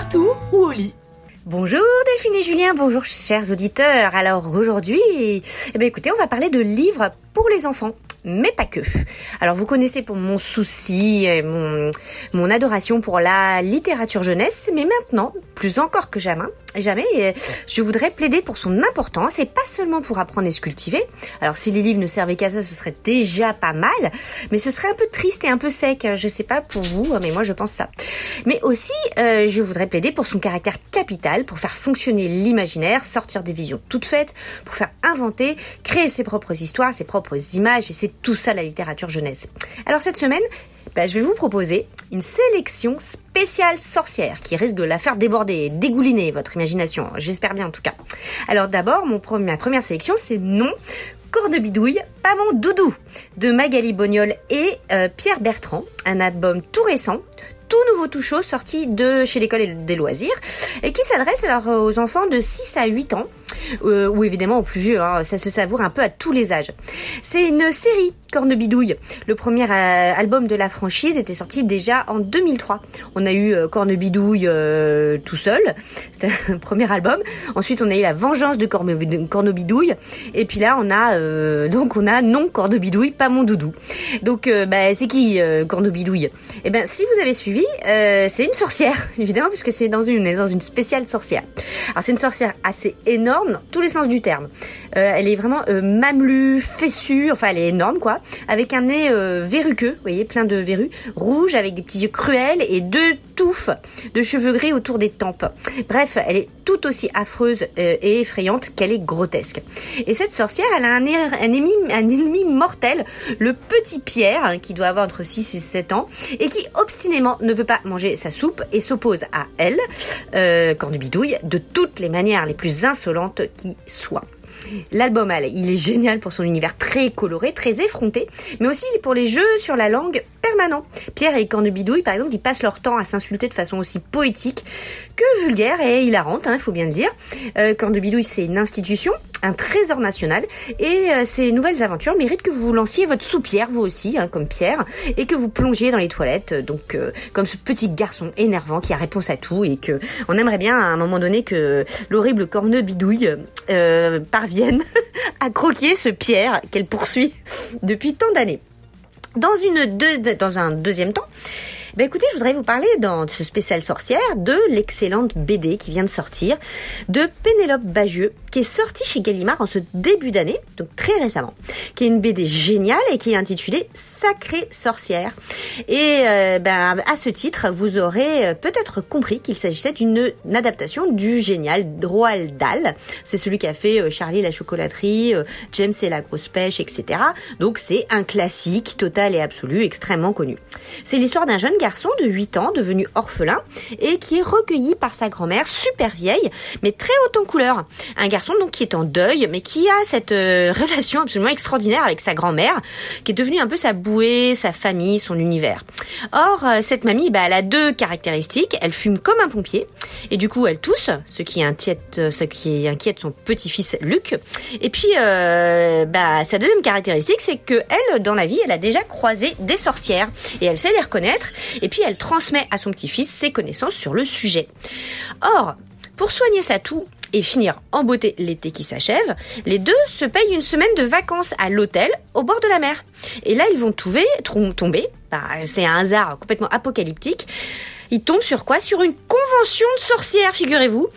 partout ou au lit. Bonjour Delphine et Julien, bonjour chers auditeurs. Alors aujourd'hui, eh écoutez, on va parler de livres pour les enfants mais pas que. Alors vous connaissez pour mon souci, et mon adoration pour la littérature jeunesse, mais maintenant, plus encore que jamais, jamais, euh, je voudrais plaider pour son importance et pas seulement pour apprendre et se cultiver. Alors si les livres ne servaient qu'à ça, ce serait déjà pas mal, mais ce serait un peu triste et un peu sec. Je sais pas pour vous, mais moi je pense ça. Mais aussi, euh, je voudrais plaider pour son caractère capital, pour faire fonctionner l'imaginaire, sortir des visions toutes faites, pour faire inventer, créer ses propres histoires, ses propres images, et c'est tout ça la littérature jeunesse. Alors cette semaine, bah, je vais vous proposer une sélection spéciale sorcière qui risque de la faire déborder et dégouliner votre imagination. J'espère bien en tout cas. Alors d'abord, mon ma première sélection, c'est Non Cornebidouille, pas mon doudou de Magali Bognol et euh, Pierre Bertrand, un album tout récent tout nouveau tout chaud sorti de chez l'école des loisirs et qui s'adresse alors aux enfants de 6 à 8 ans euh, ou évidemment aux plus vieux, hein, ça se savoure un peu à tous les âges. C'est une série Cornebidouille. Le premier euh, album de la franchise était sorti déjà en 2003. On a eu euh, Cornebidouille euh, tout seul, c'était un premier album. Ensuite, on a eu La Vengeance de Cornebidouille. Et puis là, on a donc on a Non Cornebidouille, pas mon doudou. Donc, bah, c'est qui Cornebidouille? Eh ben, si vous avez suivi, c'est une sorcière, évidemment, puisque c'est dans une dans une spéciale sorcière. Alors, c'est une sorcière assez énorme, dans tous les sens du terme. elle est vraiment mamelue, fessue, enfin, elle est énorme, quoi avec un nez euh, verruqueux, vous voyez, plein de verrues, rouge, avec des petits yeux cruels et deux touffes de cheveux gris autour des tempes. Bref, elle est tout aussi affreuse euh, et effrayante qu'elle est grotesque. Et cette sorcière, elle a un, un, ennemi, un ennemi mortel, le petit Pierre, hein, qui doit avoir entre 6 et 7 ans, et qui obstinément ne veut pas manger sa soupe et s'oppose à elle, euh, bidouille, de toutes les manières les plus insolentes qui soient. L'album, il est génial pour son univers très coloré, très effronté, mais aussi pour les jeux sur la langue permanents. Pierre et Cornebidouille, par exemple, ils passent leur temps à s'insulter de façon aussi poétique que vulgaire et hilarante, il hein, faut bien le dire. Euh, Cornebidouille, c'est une institution, un trésor national, et euh, ces nouvelles aventures méritent que vous lanciez votre soupière, vous aussi, hein, comme Pierre, et que vous plongiez dans les toilettes, donc euh, comme ce petit garçon énervant qui a réponse à tout, et que on aimerait bien à un moment donné que l'horrible Cornebidouille euh, parvienne à croquer ce Pierre qu'elle poursuit depuis tant d'années. Dans, une dans un deuxième temps, ben écoutez, je voudrais vous parler dans ce spécial sorcière de l'excellente BD qui vient de sortir de Pénélope Bagieux, qui est sortie chez Gallimard en ce début d'année, donc très récemment, qui est une BD géniale et qui est intitulée Sacrée sorcière. Et euh, ben, à ce titre, vous aurez euh, peut-être compris qu'il s'agissait d'une adaptation du génial Roald Dahl. C'est celui qui a fait euh, Charlie la chocolaterie, James et la grosse pêche, etc. Donc c'est un classique total et absolu, extrêmement connu. C'est l'histoire d'un jeune garçon de 8 ans devenu orphelin et qui est recueilli par sa grand-mère super vieille mais très haute en couleur. Un garçon donc qui est en deuil mais qui a cette euh, relation absolument extraordinaire avec sa grand-mère qui est devenue un peu sa bouée, sa famille, son univers. Or euh, cette mamie bah, elle a deux caractéristiques, elle fume comme un pompier et du coup elle tousse, ce qui inquiète euh, qui inquiète son petit-fils Luc. Et puis bah sa deuxième caractéristique c'est que elle dans la vie, elle a déjà croisé des sorcières et elle sait les reconnaître et puis elle transmet à son petit-fils ses connaissances sur le sujet. Or, pour soigner sa toux et finir en beauté l'été qui s'achève, les deux se payent une semaine de vacances à l'hôtel au bord de la mer. Et là, ils vont tomber, tomber, bah, c'est un hasard complètement apocalyptique, ils tombent sur quoi? Sur une convention de sorcières, figurez-vous,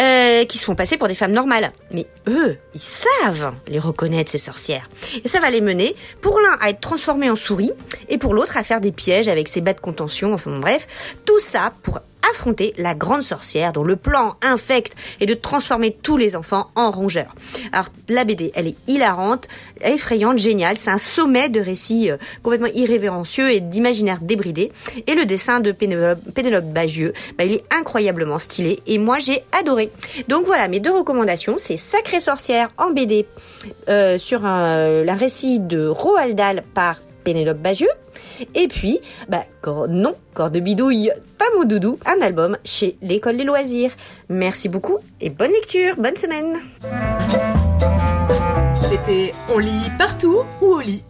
euh, qui se font passer pour des femmes normales. Mais eux, ils savent les reconnaître, ces sorcières. Et ça va les mener, pour l'un, à être transformés en souris, et pour l'autre, à faire des pièges avec ses bas de contention, enfin bref. Tout ça pour affronter la grande sorcière dont le plan infect est de transformer tous les enfants en rongeurs. Alors la BD, elle est hilarante, effrayante, géniale, c'est un sommet de récits euh, complètement irrévérencieux et d'imaginaire débridé. Et le dessin de Pénélope, Bagieux, bah, il est incroyablement stylé et moi j'ai adoré. Donc voilà, mes deux recommandations, c'est Sacrée sorcière en BD euh, sur un, la récit de Roald Dahl par Pénélope Bagieux. Et puis, bah, non, corps de bidouille, pas mon doudou, un album chez l'école des loisirs. Merci beaucoup et bonne lecture, bonne semaine. C'était On lit partout ou au lit?